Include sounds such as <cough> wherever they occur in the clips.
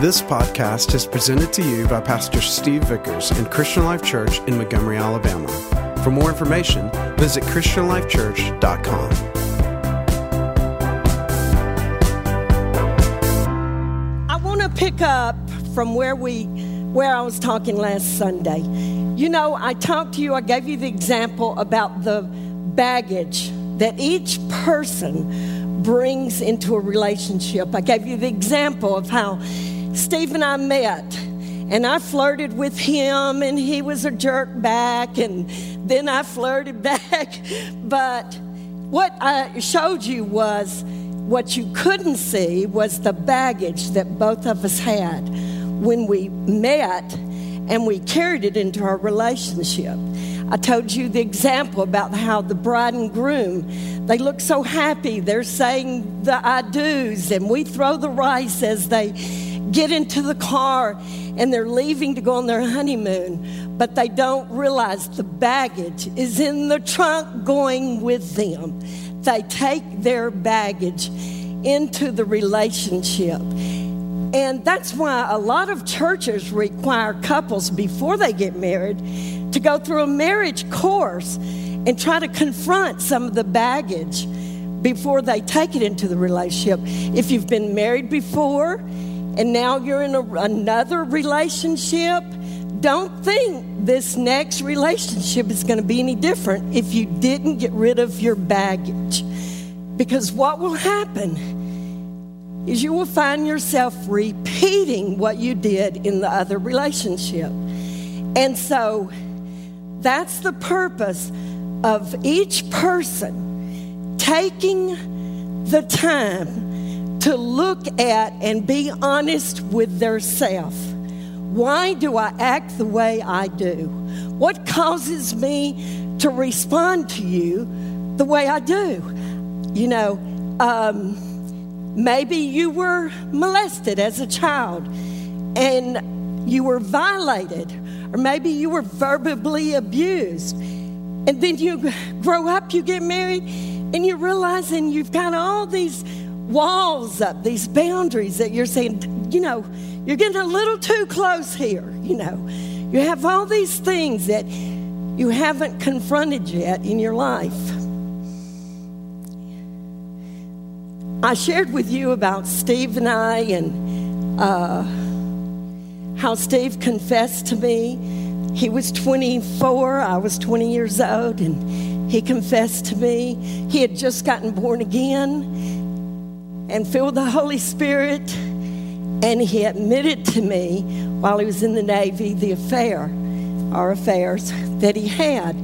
This podcast is presented to you by Pastor Steve Vickers and Christian Life Church in Montgomery, Alabama. For more information, visit ChristianLifeChurch.com. I want to pick up from where we where I was talking last Sunday. You know, I talked to you, I gave you the example about the baggage that each person brings into a relationship. I gave you the example of how Steve and I met, and I flirted with him, and he was a jerk back, and then I flirted <laughs> back. But what I showed you was what you couldn't see was the baggage that both of us had when we met and we carried it into our relationship. I told you the example about how the bride and groom, they look so happy. They're saying the I do's, and we throw the rice as they get into the car and they're leaving to go on their honeymoon, but they don't realize the baggage is in the trunk going with them. They take their baggage into the relationship. And that's why a lot of churches require couples before they get married to go through a marriage course and try to confront some of the baggage before they take it into the relationship. If you've been married before and now you're in a, another relationship, don't think this next relationship is going to be any different if you didn't get rid of your baggage. Because what will happen is you will find yourself repeating what you did in the other relationship. And so that's the purpose of each person taking the time to look at and be honest with their self. Why do I act the way I do? What causes me to respond to you the way I do? You know, um, Maybe you were molested as a child and you were violated, or maybe you were verbally abused. And then you grow up, you get married, and you're realizing you've got all these walls up, these boundaries that you're saying, you know, you're getting a little too close here, you know. You have all these things that you haven't confronted yet in your life. I shared with you about Steve and I and uh, how Steve confessed to me. He was 24, I was 20 years old, and he confessed to me. He had just gotten born again and filled the Holy Spirit, and he admitted to me while he was in the Navy the affair, our affairs that he had.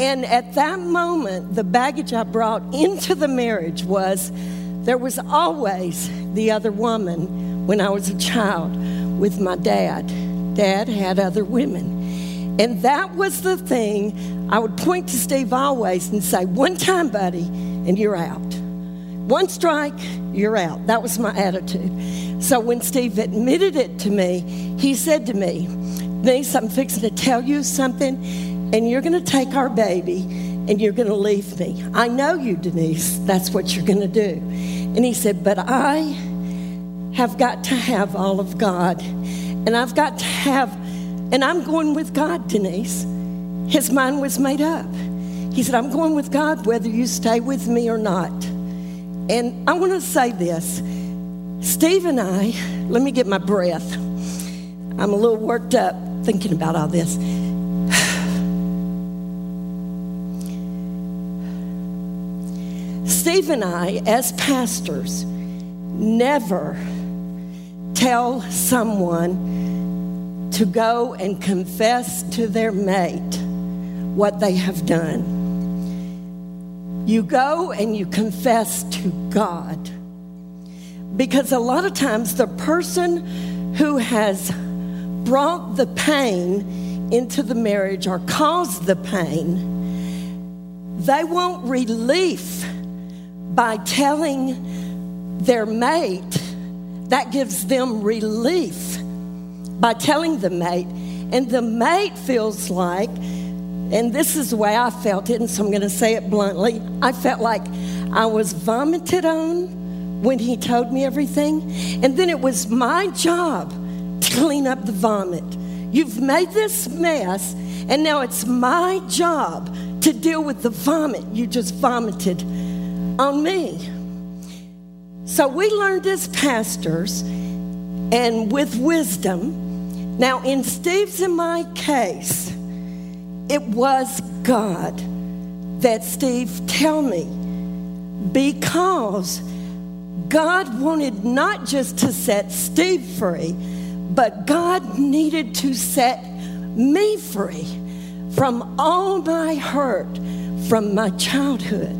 And at that moment, the baggage I brought into the marriage was there was always the other woman when I was a child with my dad. Dad had other women. And that was the thing I would point to Steve always and say, one time, buddy, and you're out. One strike, you're out. That was my attitude. So when Steve admitted it to me, he said to me, Denise, I'm fixing to tell you something and you're going to take our baby and you're going to leave me. I know you, Denise. That's what you're going to do. And he said, But I have got to have all of God. And I've got to have, and I'm going with God, Denise. His mind was made up. He said, I'm going with God whether you stay with me or not. And I want to say this Steve and I, let me get my breath. I'm a little worked up thinking about all this. Steve and I, as pastors, never tell someone to go and confess to their mate what they have done. You go and you confess to God. Because a lot of times the person who has brought the pain into the marriage or caused the pain, they want relief by telling their mate, that gives them relief by telling the mate. And the mate feels like, and this is the way I felt it, and so I'm going to say it bluntly I felt like I was vomited on when he told me everything. And then it was my job to clean up the vomit. You've made this mess, and now it's my job to deal with the vomit you just vomited on me. So we learned as pastors and with wisdom. Now, in Steve's and my case, it was God that Steve tell me because God wanted not just to set Steve free, but God needed to set me free from all my hurt from my childhood,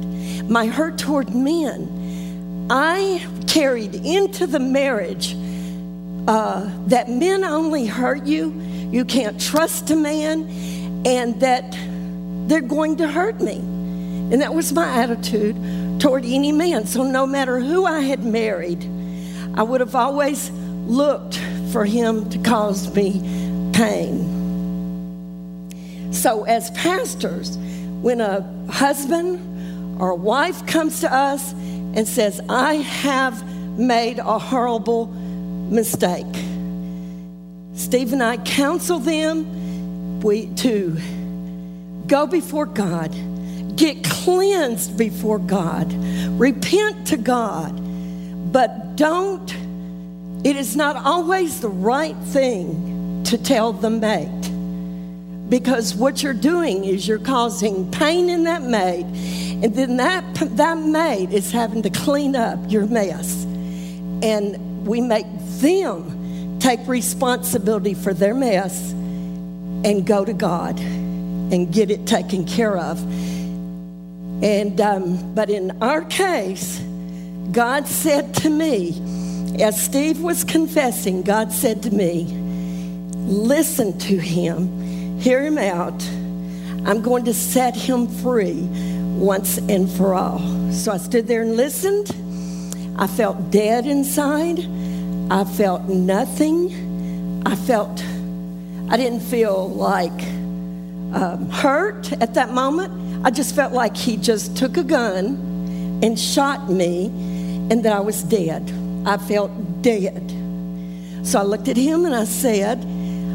my hurt toward men. I carried into the marriage uh, that men only hurt you, you can't trust a man, and that they're going to hurt me. And that was my attitude toward any man. So no matter who I had married, I would have always looked for him to cause me pain. So, as pastors, when a husband or a wife comes to us and says, I have made a horrible mistake, Steve and I counsel them we, to go before God Get cleansed before God. Repent to God. But don't, it is not always the right thing to tell the mate. Because what you're doing is you're causing pain in that mate, and then that, that mate is having to clean up your mess. And we make them take responsibility for their mess and go to God and get it taken care of. And, um, but in our case, God said to me, as Steve was confessing, God said to me, listen to him, hear him out. I'm going to set him free once and for all. So I stood there and listened. I felt dead inside. I felt nothing. I felt, I didn't feel like um, hurt at that moment. I just felt like he just took a gun and shot me and that I was dead. I felt dead. So I looked at him and I said,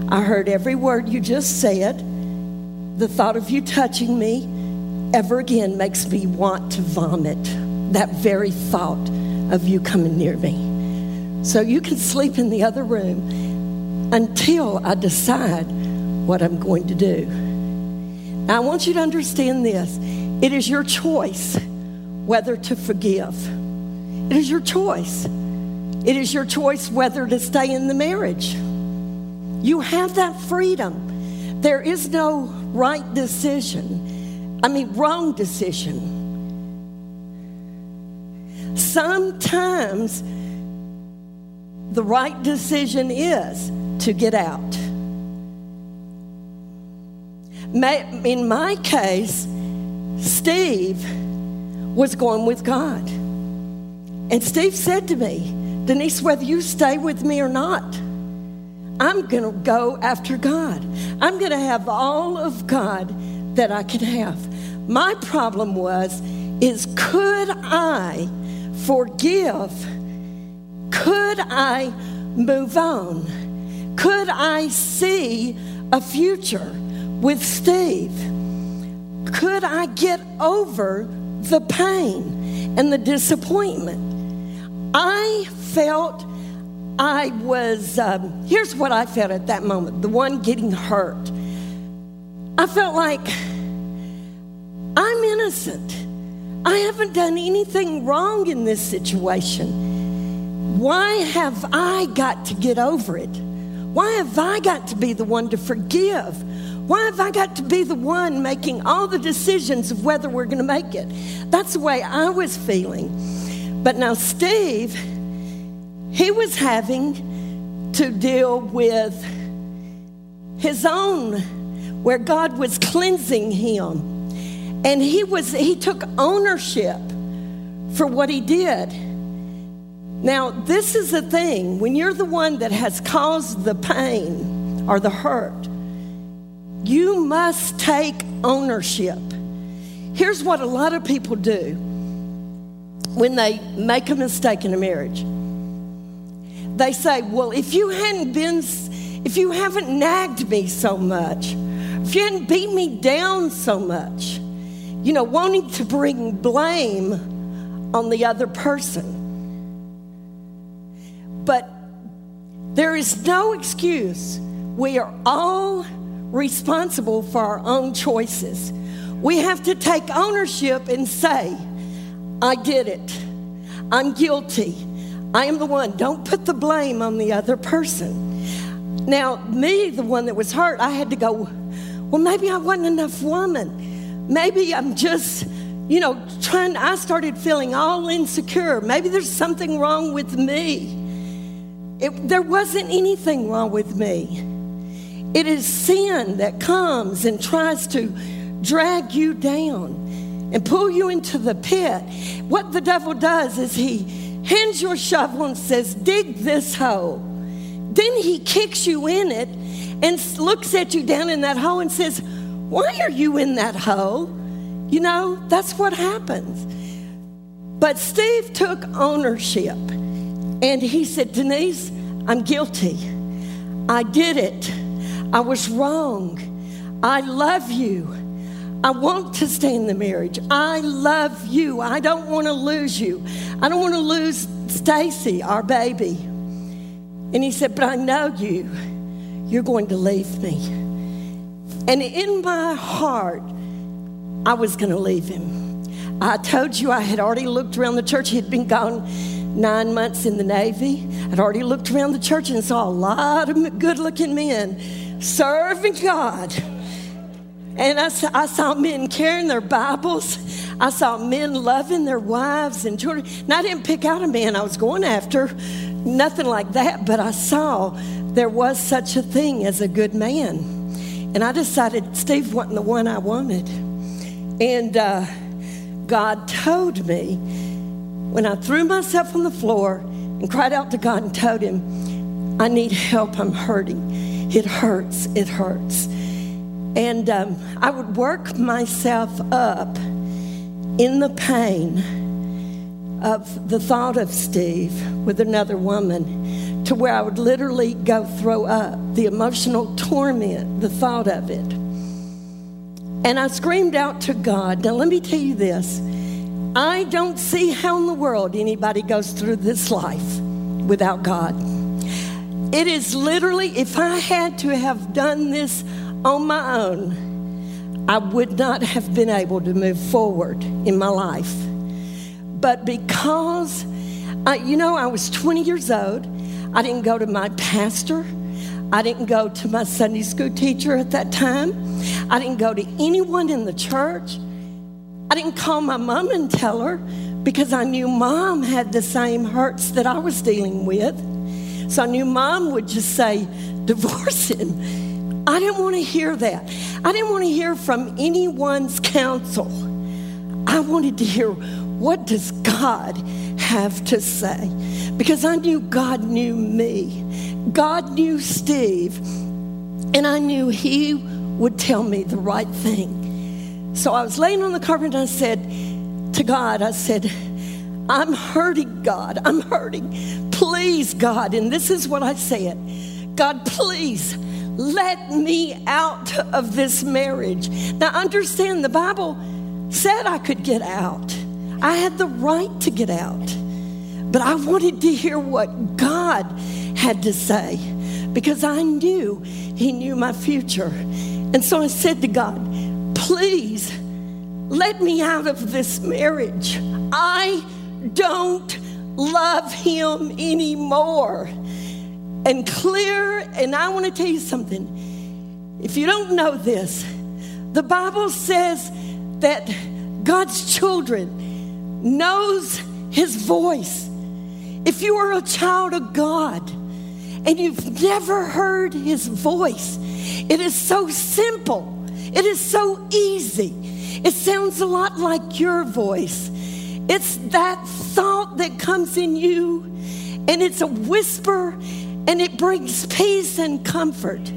I heard every word you just said. The thought of you touching me ever again makes me want to vomit. That very thought of you coming near me. So you can sleep in the other room until I decide what I'm going to do. Now, I want you to understand this it is your choice whether to forgive. It is your choice. It is your choice whether to stay in the marriage. You have that freedom. There is no right decision, I mean, wrong decision. Sometimes the right decision is to get out in my case, Steve was going with God. And Steve said to me, Denise, whether you stay with me or not, I'm going to go after God. I'm going to have all of God that I can have. My problem was, is could I forgive? Could I move on? Could I see a future? with Steve. Could I get over the pain and the disappointment? I felt I was, um, here's what I felt at that moment the one getting hurt. I felt like I'm innocent. I haven't done anything wrong in this situation. Why have I got to get over it? Why have I got to be the one to forgive? Why have I got to be the one making all the decisions of whether we're going to make it? That's the way I was feeling. But now, Steve, he was having to deal with his own, where God was cleansing him. And he was he took ownership for what he did. Now, this is the thing when you're the one that has caused the pain or the hurt, you must take ownership. Here's what a lot of people do when they make a mistake in a marriage. They say, Well, if you hadn't been, if you haven't nagged me so much, if you hadn't beat me down so much, you know, wanting to bring blame on the other person. There is no excuse. We are all responsible for our own choices. We have to take ownership and say, I did it. I'm guilty. I am the one. Don't put the blame on the other person. Now, me, the one that was hurt, I had to go, well, maybe I wasn't enough woman. Maybe I'm just, you know, trying, I started feeling all insecure. Maybe there's something wrong with me. It, there wasn't anything wrong with me. It is sin that comes and tries to drag you down and pull you into the pit. What the devil does is he hands your shovel and says, Dig this hole. Then he kicks you in it and looks at you down in that hole and says, Why are you in that hole? You know, that's what happens. But Steve took ownership and he said, Denise, I'm guilty. I did it. I was wrong. I love you. I want to stay in the marriage. I love you. I don't want to lose you. I don't want to lose Stacy, our baby. And he said, But I know you. You're going to leave me. And in my heart, I was going to leave him. I told you I had already looked around the church. He had been gone nine months in the Navy. I'd already looked around the church and saw a lot of good looking men serving God. And I, I saw men carrying their Bibles. I saw men loving their wives and children. And I didn't pick out a man I was going after, nothing like that, but I saw there was such a thing as a good man. And I decided Steve wasn't the one I wanted. And uh, God told me when I threw myself on the floor and cried out to God and told Him, I need help, I'm hurting. It hurts, it hurts. And um, I would work myself up in the pain of the thought of Steve with another woman to where I would literally go throw up the emotional torment, the thought of it. And I screamed out to God. Now, let me tell you this I don't see how in the world anybody goes through this life without God. It is literally, if I had to have done this on my own, I would not have been able to move forward in my life. But because, I, you know, I was 20 years old, I didn't go to my pastor. I didn't go to my Sunday school teacher at that time. I didn't go to anyone in the church. I didn't call my mom and tell her because I knew mom had the same hurts that I was dealing with. So I knew mom would just say, divorce him. I didn't want to hear that. I didn't want to hear from anyone's counsel. I wanted to hear what does God have to say? Because I knew God knew me. God knew Steve, and I knew he would tell me the right thing. So I was laying on the carpet and I said to God, I said, I'm hurting, God. I'm hurting. Please, God. And this is what I said God, please let me out of this marriage. Now, understand the Bible said I could get out, I had the right to get out. But I wanted to hear what God had to say because I knew He knew my future. And so I said to God, please let me out of this marriage. I don't love Him anymore and clear. And I want to tell you something. If you don't know this, the Bible says that God's children knows his voice. If you are a child of God and you've never heard his voice, it is so simple. It is so easy. It sounds a lot like your voice. It's that thought that comes in you, and it's a whisper and it brings peace and comfort.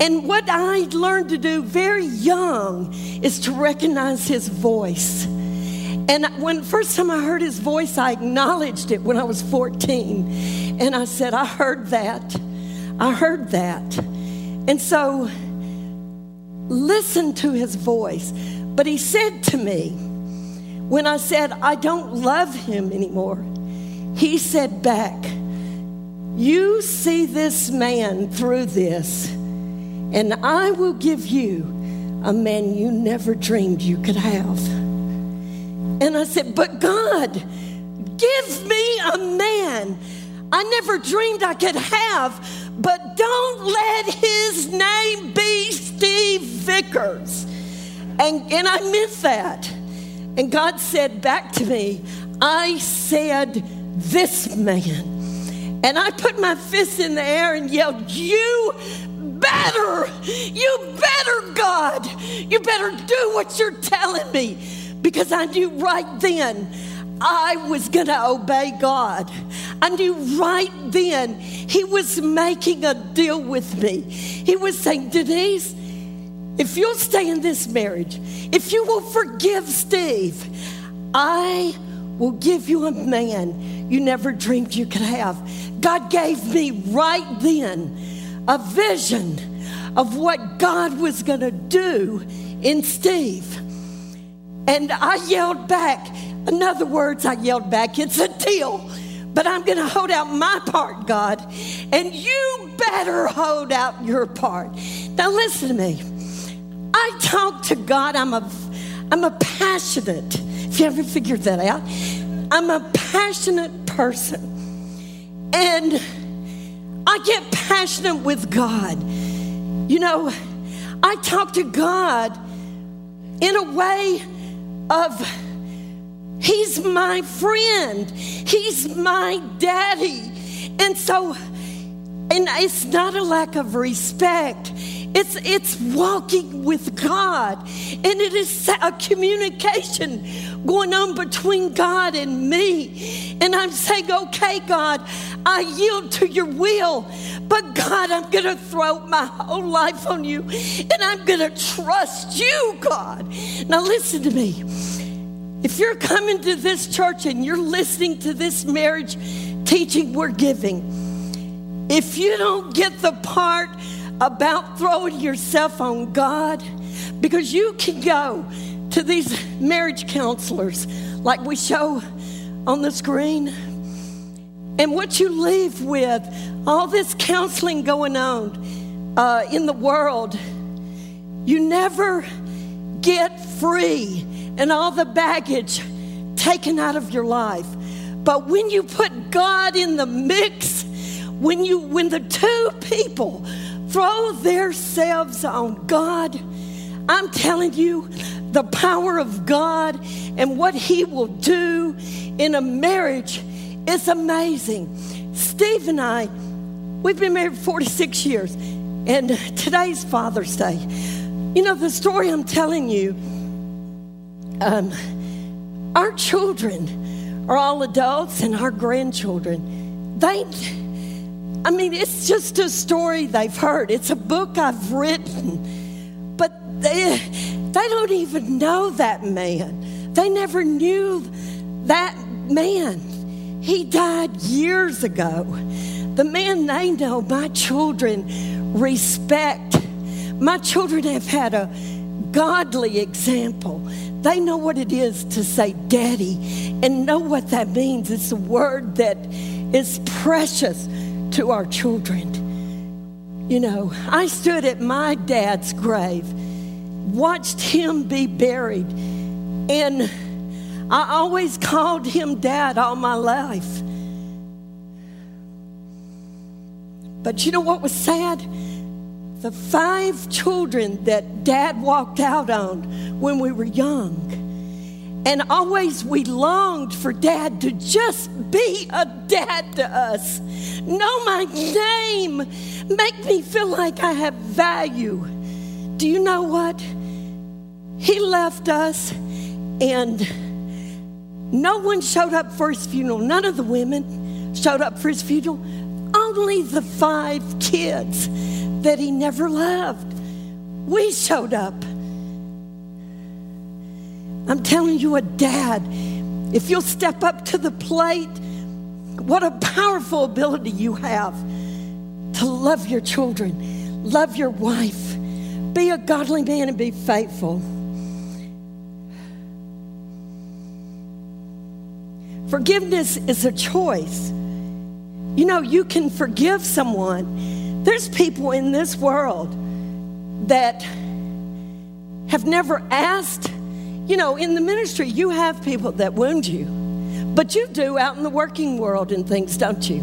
And what I learned to do very young is to recognize his voice. And when first time I heard his voice, I acknowledged it when I was 14. And I said, I heard that. I heard that. And so listen to his voice. But he said to me, when I said, I don't love him anymore, he said back, You see this man through this, and I will give you a man you never dreamed you could have. And I said, But God, give me a man I never dreamed I could have, but don't let his name be Steve Vickers. And, and I meant that. And God said back to me, I said, This man. And I put my fist in the air and yelled, You better, you better, God, you better do what you're telling me. Because I knew right then I was going to obey God. I knew right then He was making a deal with me. He was saying, Denise, if you'll stay in this marriage, if you will forgive Steve, I will give you a man you never dreamed you could have. God gave me right then a vision of what God was going to do in Steve. And I yelled back. In other words, I yelled back, it's a deal. But I'm going to hold out my part, God. And you better hold out your part. Now, listen to me. I talk to God. I'm a, I'm a passionate, if you ever figured that out, I'm a passionate person. And I get passionate with God. You know, I talk to God in a way of He's my friend. He's my daddy. And so, and it's not a lack of respect. It's, it's walking with God. And it is a communication going on between God and me. And I'm saying, okay, God, I yield to your will. But God, I'm going to throw my whole life on you. And I'm going to trust you, God. Now, listen to me. If you're coming to this church and you're listening to this marriage teaching we're giving, if you don't get the part about throwing yourself on God because you can go to these marriage counselors like we show on the screen. And what you leave with, all this counseling going on uh, in the world, you never get free and all the baggage taken out of your life. But when you put God in the mix, when you when the two people throw themselves on God, I'm telling you, the power of God and what He will do in a marriage is amazing. Steve and I, we've been married 46 years, and today's Father's Day. You know, the story I'm telling you, um, our children are all adults and our grandchildren, they I mean, it's just a story they've heard. It's a book I've written. But they, they don't even know that man. They never knew that man. He died years ago. The man they know, my children respect. My children have had a godly example. They know what it is to say daddy and know what that means. It's a word that is precious to our children. You know, I stood at my dad's grave, watched him be buried, and I always called him dad all my life. But you know what was sad? The five children that dad walked out on when we were young and always we longed for dad to just be a dad to us. Know my name. Make me feel like I have value. Do you know what? He left us and no one showed up for his funeral. None of the women showed up for his funeral. Only the five kids that he never loved. We showed up. I'm telling you, a dad, if you'll step up to the plate, what a powerful ability you have to love your children, love your wife, be a godly man, and be faithful. Forgiveness is a choice. You know, you can forgive someone. There's people in this world that have never asked. You know, in the ministry, you have people that wound you, but you do out in the working world and things, don't you?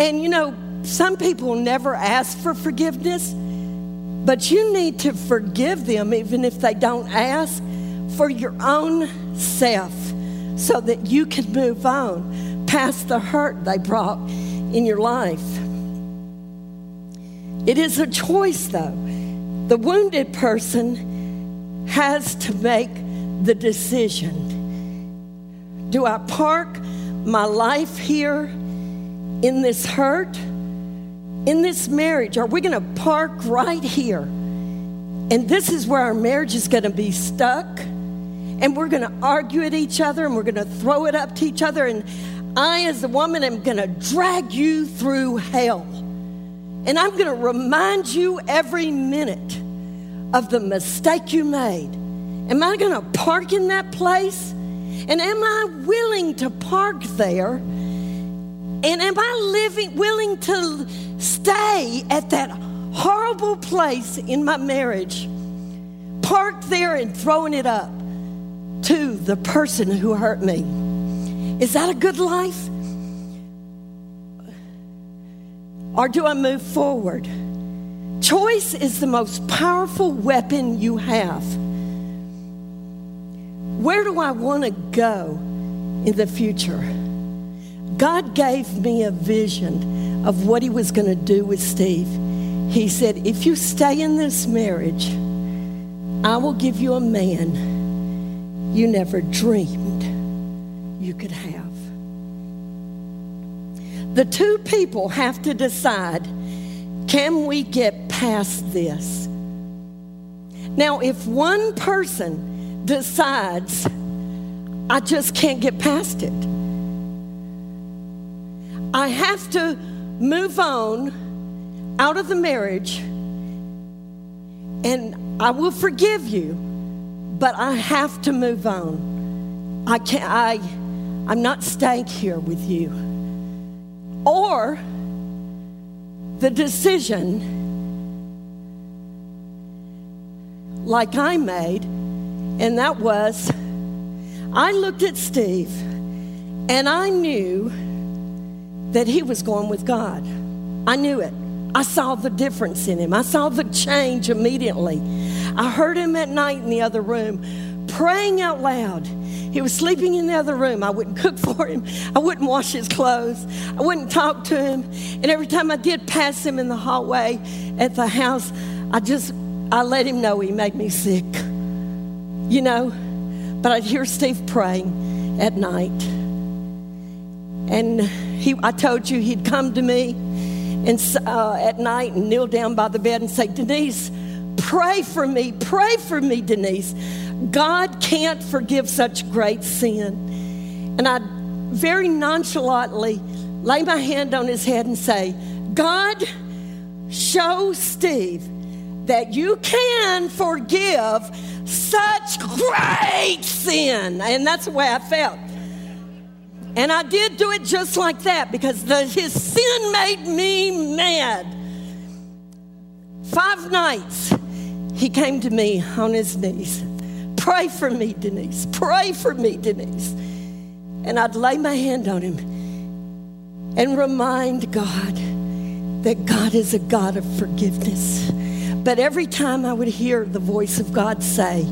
And you know, some people never ask for forgiveness, but you need to forgive them even if they don't ask for your own self so that you can move on past the hurt they brought in your life. It is a choice, though. The wounded person has to make the decision Do I park my life here in this hurt, in this marriage? Are we going to park right here? And this is where our marriage is going to be stuck and we're going to argue at each other and we're going to throw it up to each other. And I, as a woman, am going to drag you through hell. And I'm going to remind you every minute of the mistake you made. Am I going to park in that place? And am I willing to park there? And am I living willing to stay at that horrible place in my marriage, parked there and throwing it up? to the person who hurt me. Is that a good life? Or do I move forward? Choice is the most powerful weapon you have. Where do I want to go in the future? God gave me a vision of what He was going to do with Steve. He said, If you stay in this marriage, I will give you a man you never dreamed you could have. The two people have to decide can we get past this? Now, if one person decides, I just can't get past it, I have to move on out of the marriage and I will forgive you but I have to move on. I can't, I, I'm not staying here with you. Or the decision, like I made, and that was I looked at Steve and I knew that he was going with God. I knew it. I saw the difference in him. I saw the change immediately. I heard him at night in the other room praying out loud. He was sleeping in the other room. I wouldn't cook <laughs> for him. I wouldn't wash his clothes. I wouldn't talk to him. And every time I did pass him in the hallway at the house, I just I let him know he made me sick. You know, but I'd hear Steve praying at night. And he I told you he'd come to me and uh, at night and kneel down by the bed and say, Denise, pray for me, pray for me, Denise. God can't forgive such great sin. And I very nonchalantly lay my hand on his head and say, God, show Steve that you can forgive such great sin. And that's the way I felt. And I did do it just like that because the, his sin made me mad. Five nights, he came to me on his knees. Pray for me, Denise. Pray for me, Denise. And I'd lay my hand on him and remind God that God is a God of forgiveness. But every time I would hear the voice of God say,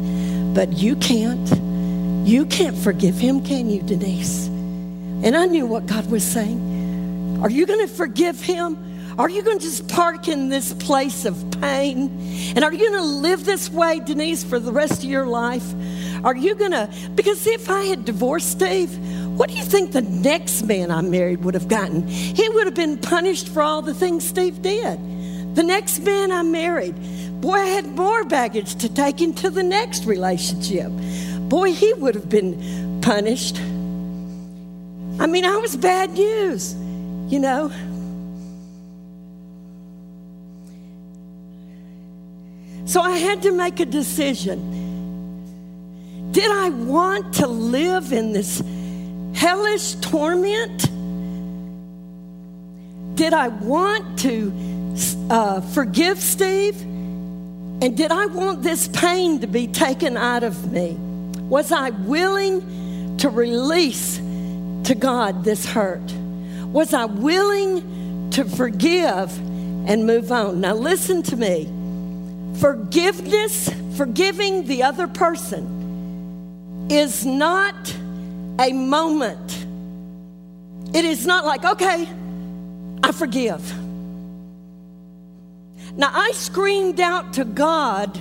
But you can't, you can't forgive him, can you, Denise? And I knew what God was saying. Are you going to forgive him? Are you going to just park in this place of pain? And are you going to live this way, Denise, for the rest of your life? Are you going to, because if I had divorced Steve, what do you think the next man I married would have gotten? He would have been punished for all the things Steve did. The next man I married, Boy, I had more baggage to take into the next relationship. Boy, he would have been punished. I mean, I was bad news, you know. So I had to make a decision. Did I want to live in this hellish torment? Did I want to uh, forgive Steve? And did I want this pain to be taken out of me? Was I willing to release to God this hurt? Was I willing to forgive and move on? Now, listen to me. Forgiveness, forgiving the other person, is not a moment. It is not like, okay, I forgive. Now, I screamed out to God,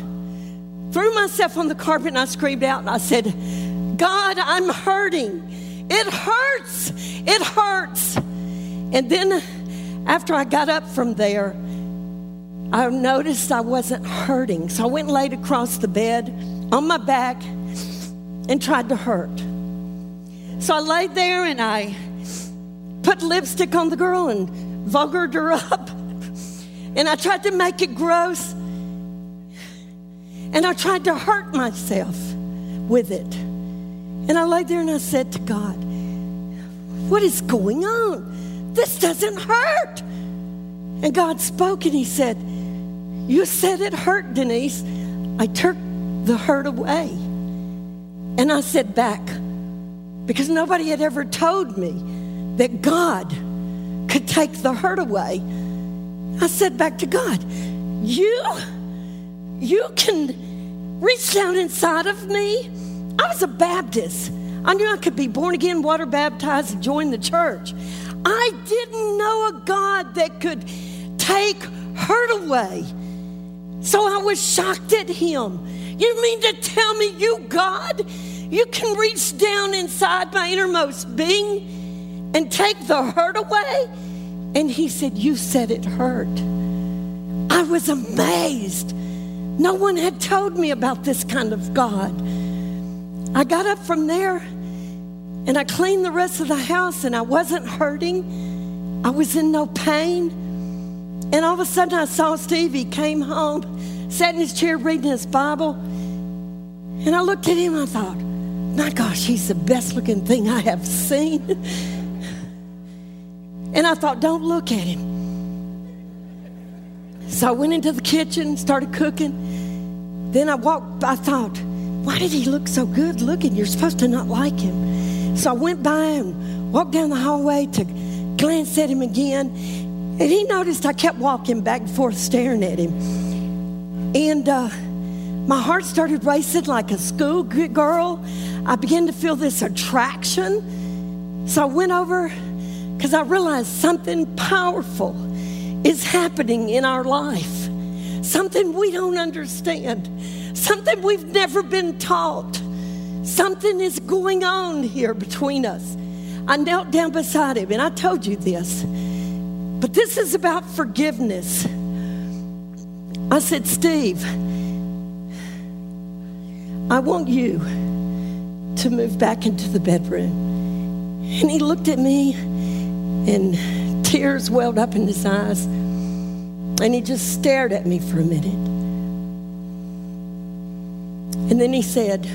threw myself on the carpet, and I screamed out and I said, God, I'm hurting. It hurts. It hurts. And then after I got up from there, I noticed I wasn't hurting. So I went and laid across the bed on my back and tried to hurt. So I laid there and I put lipstick on the girl and vulgared her <laughs> up. And I tried to make it gross. And I tried to hurt myself with it. And I laid there and I said to God, What is going on? This doesn't hurt. And God spoke and He said, You said it hurt, Denise. I took the hurt away. And I said back, because nobody had ever told me that God could take the hurt away. I said back to God, You, you can reach down inside of me. I was a Baptist. I knew I could be born again, water baptized, and join the church. I didn't know a God that could take hurt away. So I was shocked at him. You mean to tell me you, God, you can reach down inside my innermost being and take the hurt away? And he said, You said it hurt. I was amazed. No one had told me about this kind of God. I got up from there and I cleaned the rest of the house and I wasn't hurting. I was in no pain. And all of a sudden I saw Steve. He came home, sat in his chair reading his Bible. And I looked at him I thought, my gosh, he's the best looking thing I have seen. <laughs> and I thought, don't look at him. So I went into the kitchen, started cooking. Then I walked, I thought, why did he look so good looking? You're supposed to not like him. So I went by and walked down the hallway to glance at him again. And he noticed I kept walking back and forth, staring at him. And uh, my heart started racing like a schoolgirl. I began to feel this attraction. So I went over because I realized something powerful is happening in our life, something we don't understand, something we've never been taught. Something is going on here between us. I knelt down beside him and I told you this, but this is about forgiveness. I said, Steve, I want you to move back into the bedroom. And he looked at me, and tears welled up in his eyes. And he just stared at me for a minute. And then he said,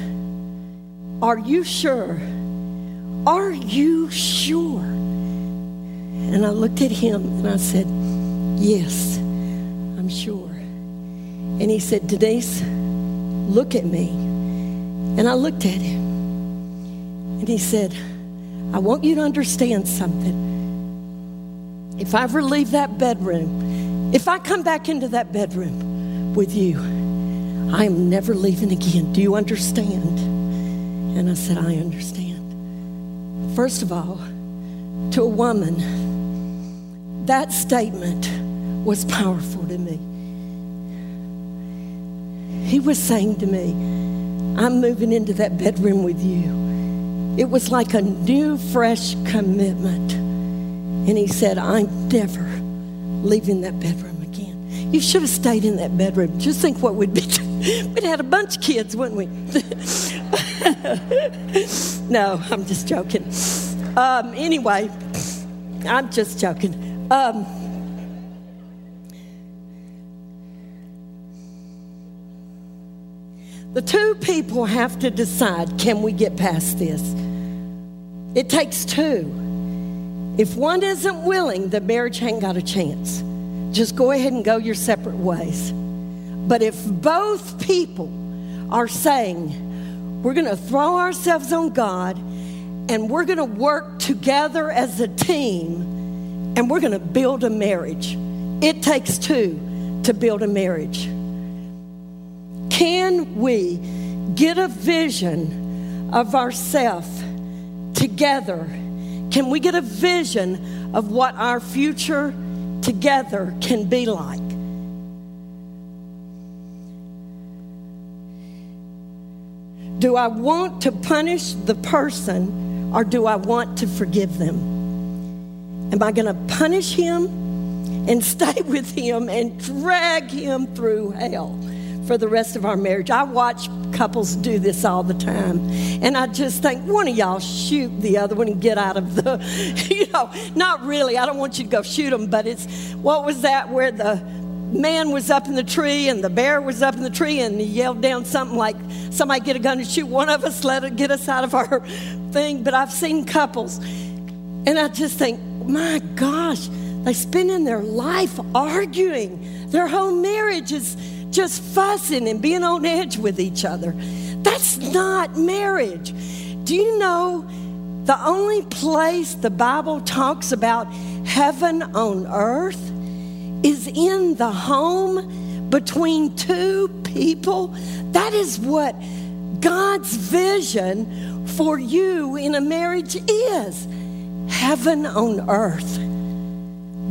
Are you sure? Are you sure? And I looked at him and I said, Yes, I'm sure. And he said, Denise, look at me. And I looked at him. And he said, I want you to understand something. If I ever leave that bedroom, if I come back into that bedroom with you, I am never leaving again. Do you understand? And I said, I understand. First of all, to a woman, that statement was powerful to me. He was saying to me, I'm moving into that bedroom with you. It was like a new, fresh commitment. And he said, I'm never leaving that bedroom again. You should have stayed in that bedroom. Just think what we'd be. <laughs> We'd had a bunch of kids, wouldn't we? <laughs> no, I'm just joking. Um, anyway, I'm just joking. Um, the two people have to decide can we get past this? It takes two. If one isn't willing, the marriage ain't got a chance. Just go ahead and go your separate ways. But if both people are saying, we're going to throw ourselves on God and we're going to work together as a team and we're going to build a marriage, it takes two to build a marriage. Can we get a vision of ourselves together? Can we get a vision of what our future together can be like? Do I want to punish the person or do I want to forgive them? Am I going to punish him and <laughs> stay with him and drag him through hell for the rest of our marriage? I watch couples do this all the time. And I just think one of y'all shoot the other one and get out of the, <laughs> you know, not really. I don't want you to go shoot them, but it's what was that where the man was up in the tree and the bear was up in the tree and he yelled down something like, somebody get a gun and shoot one of us, let it get us out of our <laughs> thing. But I've seen couples and I just think, my gosh, they spend in their life arguing. Their whole marriage is just fussing and being on edge with each other. That's not marriage. Do you know the only place the Bible talks about heaven on earth is in the home between two people? That is what God's vision for you in a marriage is heaven on earth.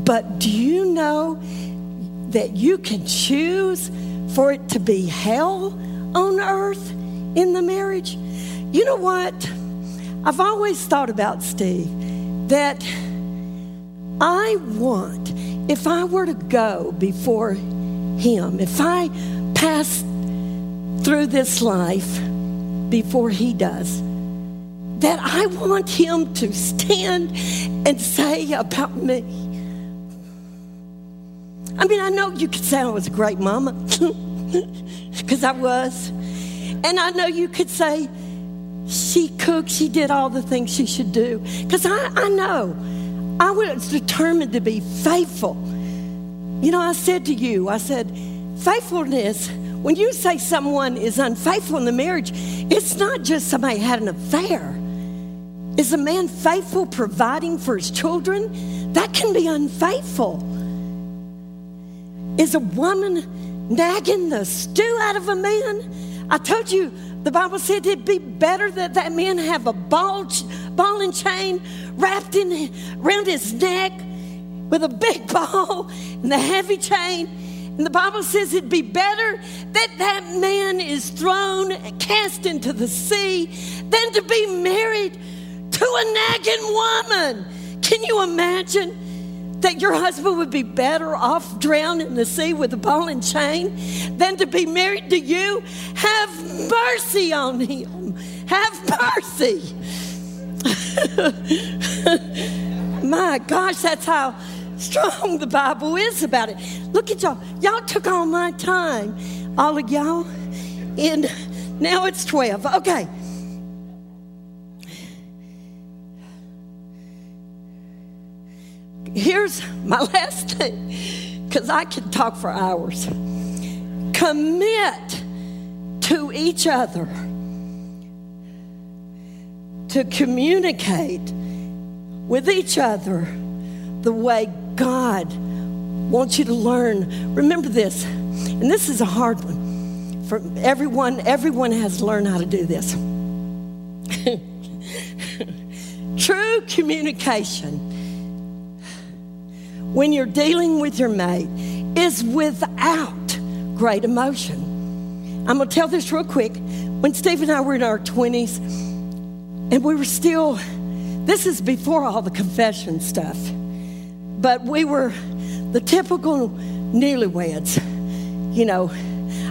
But do you know that you can choose for it to be hell on earth in the marriage? You know what? I've always thought about Steve that I want, if I were to go before him, if I pass through this life before he does, that I want him to stand and say about me. I mean, I know you could say I was a great mama, <laughs> because I was. And I know you could say she cooked, she did all the things she should do, because I, I know I was determined to be faithful. You know, I said to you, I said, faithfulness when you say someone is unfaithful in the marriage, it's not just somebody had an affair. Is a man faithful providing for his children? That can be unfaithful. Is a woman nagging the stew out of a man? I told you the Bible said it'd be better that that man have a ball, ball and chain wrapped in around his neck with a big <laughs> ball and the heavy chain and the Bible says it'd be better that that man is thrown, cast into the sea, than to be married to a nagging woman. Can you imagine that your husband would be better off drowned in the sea with a ball and chain than to be married to you? Have mercy on him. Have mercy. <laughs> My gosh, that's how strong the Bible is about it. Look at y'all. Y'all took all my time, all of y'all. And now it's 12. Okay. Here's my <laughs> last thing, because I can talk for hours. Commit to each other to communicate with each other the way God wants you to learn. Remember this, and this is a hard one for everyone. Everyone has to learn how to do this. <laughs> True communication when you're dealing with your mate is without great emotion. I'm going to tell this real quick. When Steve and I were in our 20s, and we were still, this is before all the confession stuff but we were the typical newlyweds. You know,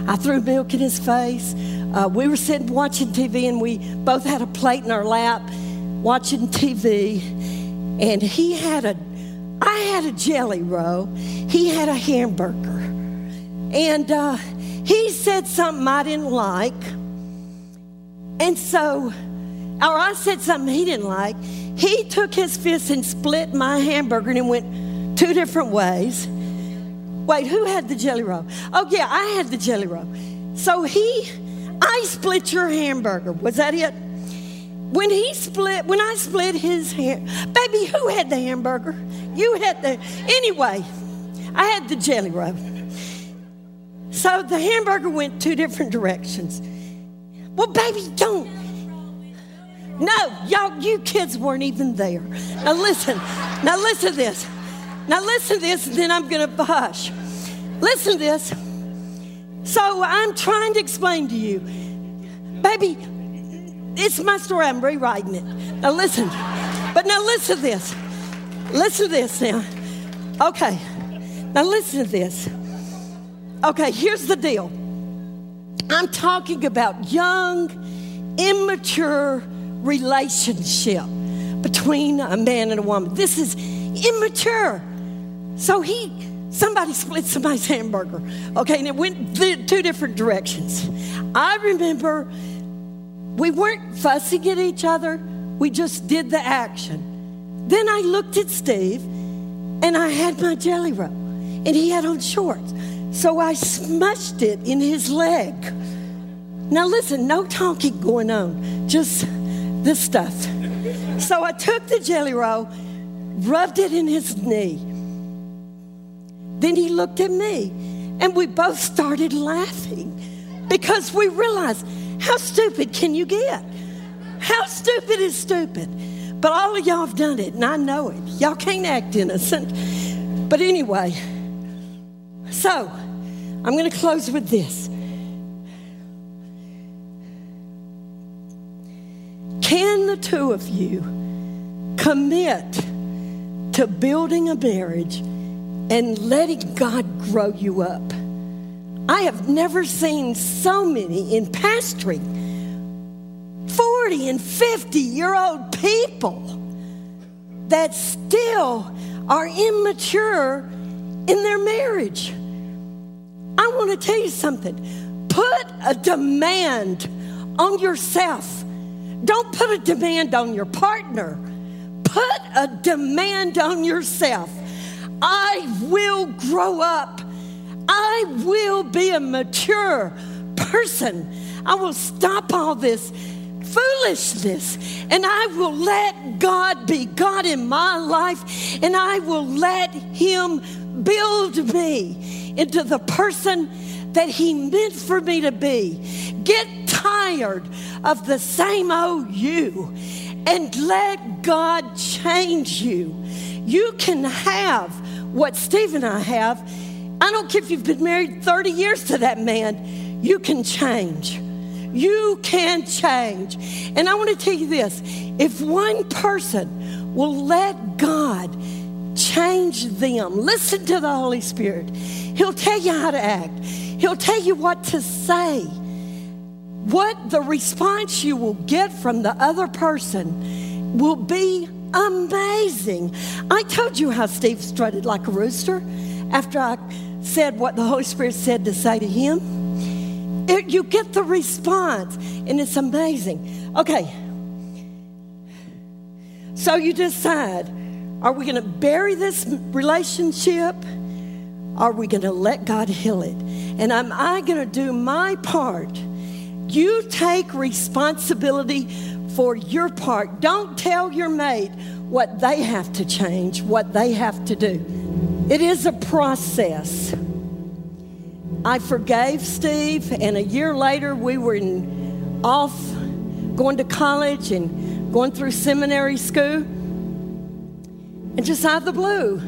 I threw milk in his face. Uh, we were sitting watching TV, and we both had a plate in our lap watching TV. And he had a, had a jelly roll. He had a hamburger. And uh, he said something I didn't like. And so, or I said something he didn't like. He took his fist and split my hamburger and it went two different ways. Wait, who had the jelly roll? Oh, yeah, I had the jelly roll. So he, I split your hamburger. Was that it? When he split, when I split his hair, baby, who had the hamburger? You had the, anyway, I had the jelly roll. So the hamburger went two different directions. Well, baby, don't. No, y'all, you kids weren't even there. Now listen, now listen to this. Now listen to this, and then I'm going to hush. Listen to this. So I'm trying to explain to you, baby, it's my story. I'm rewriting it. Now listen, but now listen to this. Listen to this now. Okay, now listen to this. Okay, here's the deal. I'm talking about young, immature relationship between a man and a woman. This is immature. So he, somebody split somebody's hamburger, okay, and it went th- two different directions. I remember we weren't fussing at each other, we just did the action. Then I looked at Steve and I had my jelly roll, and he had on shorts. So I smushed it in his leg. Now, listen, no talking going on, just this stuff. So I took the jelly roll, rubbed it in his knee. Then he looked at me, and we both started laughing because we realized how stupid can you get? How stupid is stupid? But all of y'all have done it, and I know it. Y'all can't act innocent. But anyway, so I'm going to close with this. Can the two of you commit to building a marriage and letting God grow you up? I have never seen so many in pastoring 40 and 50 year old people that still are immature in their marriage. I want to tell you something. Put a demand on yourself. Don't put a demand on your partner. Put a demand on yourself. I will grow up I will be a mature person. I will stop all this foolishness and I will let God be God in my life and I will let Him build me into the person that He meant for me to be. Get tired of the same old you and let God change you. You can have what Steve and I have I don't care if you've been married 30 years to that man, you can change. You can change. And I want to tell you this if one person will let God change them, listen to the Holy Spirit, He'll tell you how to act, He'll tell you what to say. What the response you will get from the other person will be amazing. I told you how Steve strutted like a rooster after I said what the Holy Spirit said to say to him, it, you get the response, and it's amazing. Okay. So you decide are we going to bury this relationship? Are we going to let God heal it? And am I going to do my part? You take responsibility for your part. Don't tell your mate what they have to change, what they have to do. It is a process. I forgave Steve, and a year later, we were in, off going to college and going through seminary school. And just out of the blue,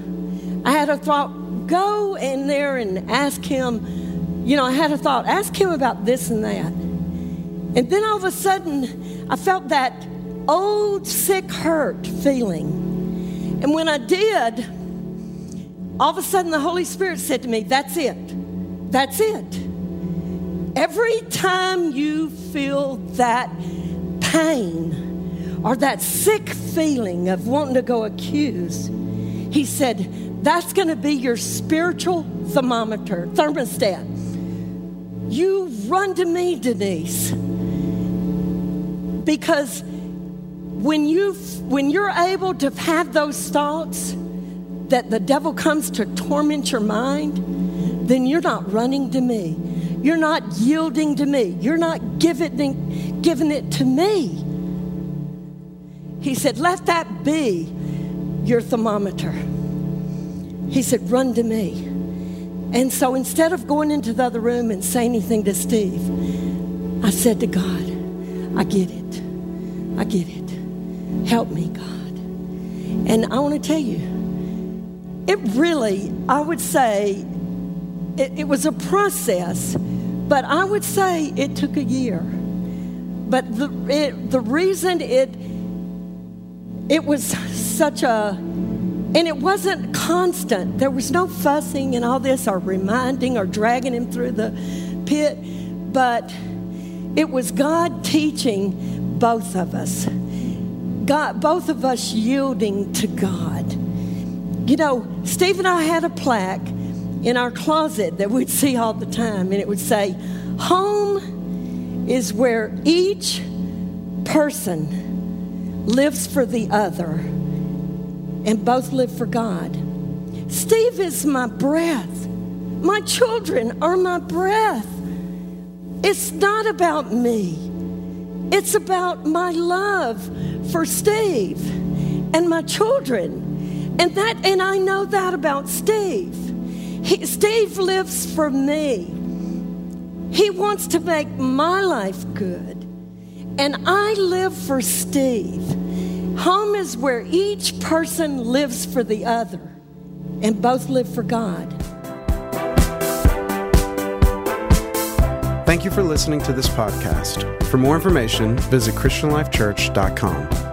I had a thought go in there and ask him, you know, I had a thought, ask him about this and that. And then all of a sudden, I felt that old, sick, hurt feeling. And when I did, all of a sudden the Holy Spirit said to me, That's it. That's it. Every time you feel that pain or that sick feeling of wanting to go accuse, he said, That's going to be your spiritual thermometer, thermostat. You run to me, Denise. Because when you when you're able to have those thoughts that the devil comes to torment your mind, then you're not running to me. You're not yielding to me. You're not giving, giving it to me. He said, Let that be your thermometer. He said, Run to me. And so instead of going into the other room and saying anything to Steve, I said to God, I get it. I get it. Help me, God. And I want to tell you, it really, I would say, it, it was a process, but I would say it took a year. But the, it, the reason it, it was such a and it wasn't constant. There was no fussing and all this, or reminding, or dragging him through the pit. But it was God teaching both of us, God, both of us yielding to God. You know, Steve and I had a plaque in our closet that we'd see all the time, and it would say, Home is where each person lives for the other and both live for God. Steve is my breath. My children are my breath. It's not about me, it's about my love for Steve and my children. And that and I know that about Steve. He, Steve lives for me. He wants to make my life good. And I live for Steve. Home is where each person lives for the other, and both live for God. Thank you for listening to this podcast. For more information, visit ChristianLifeChurch.com.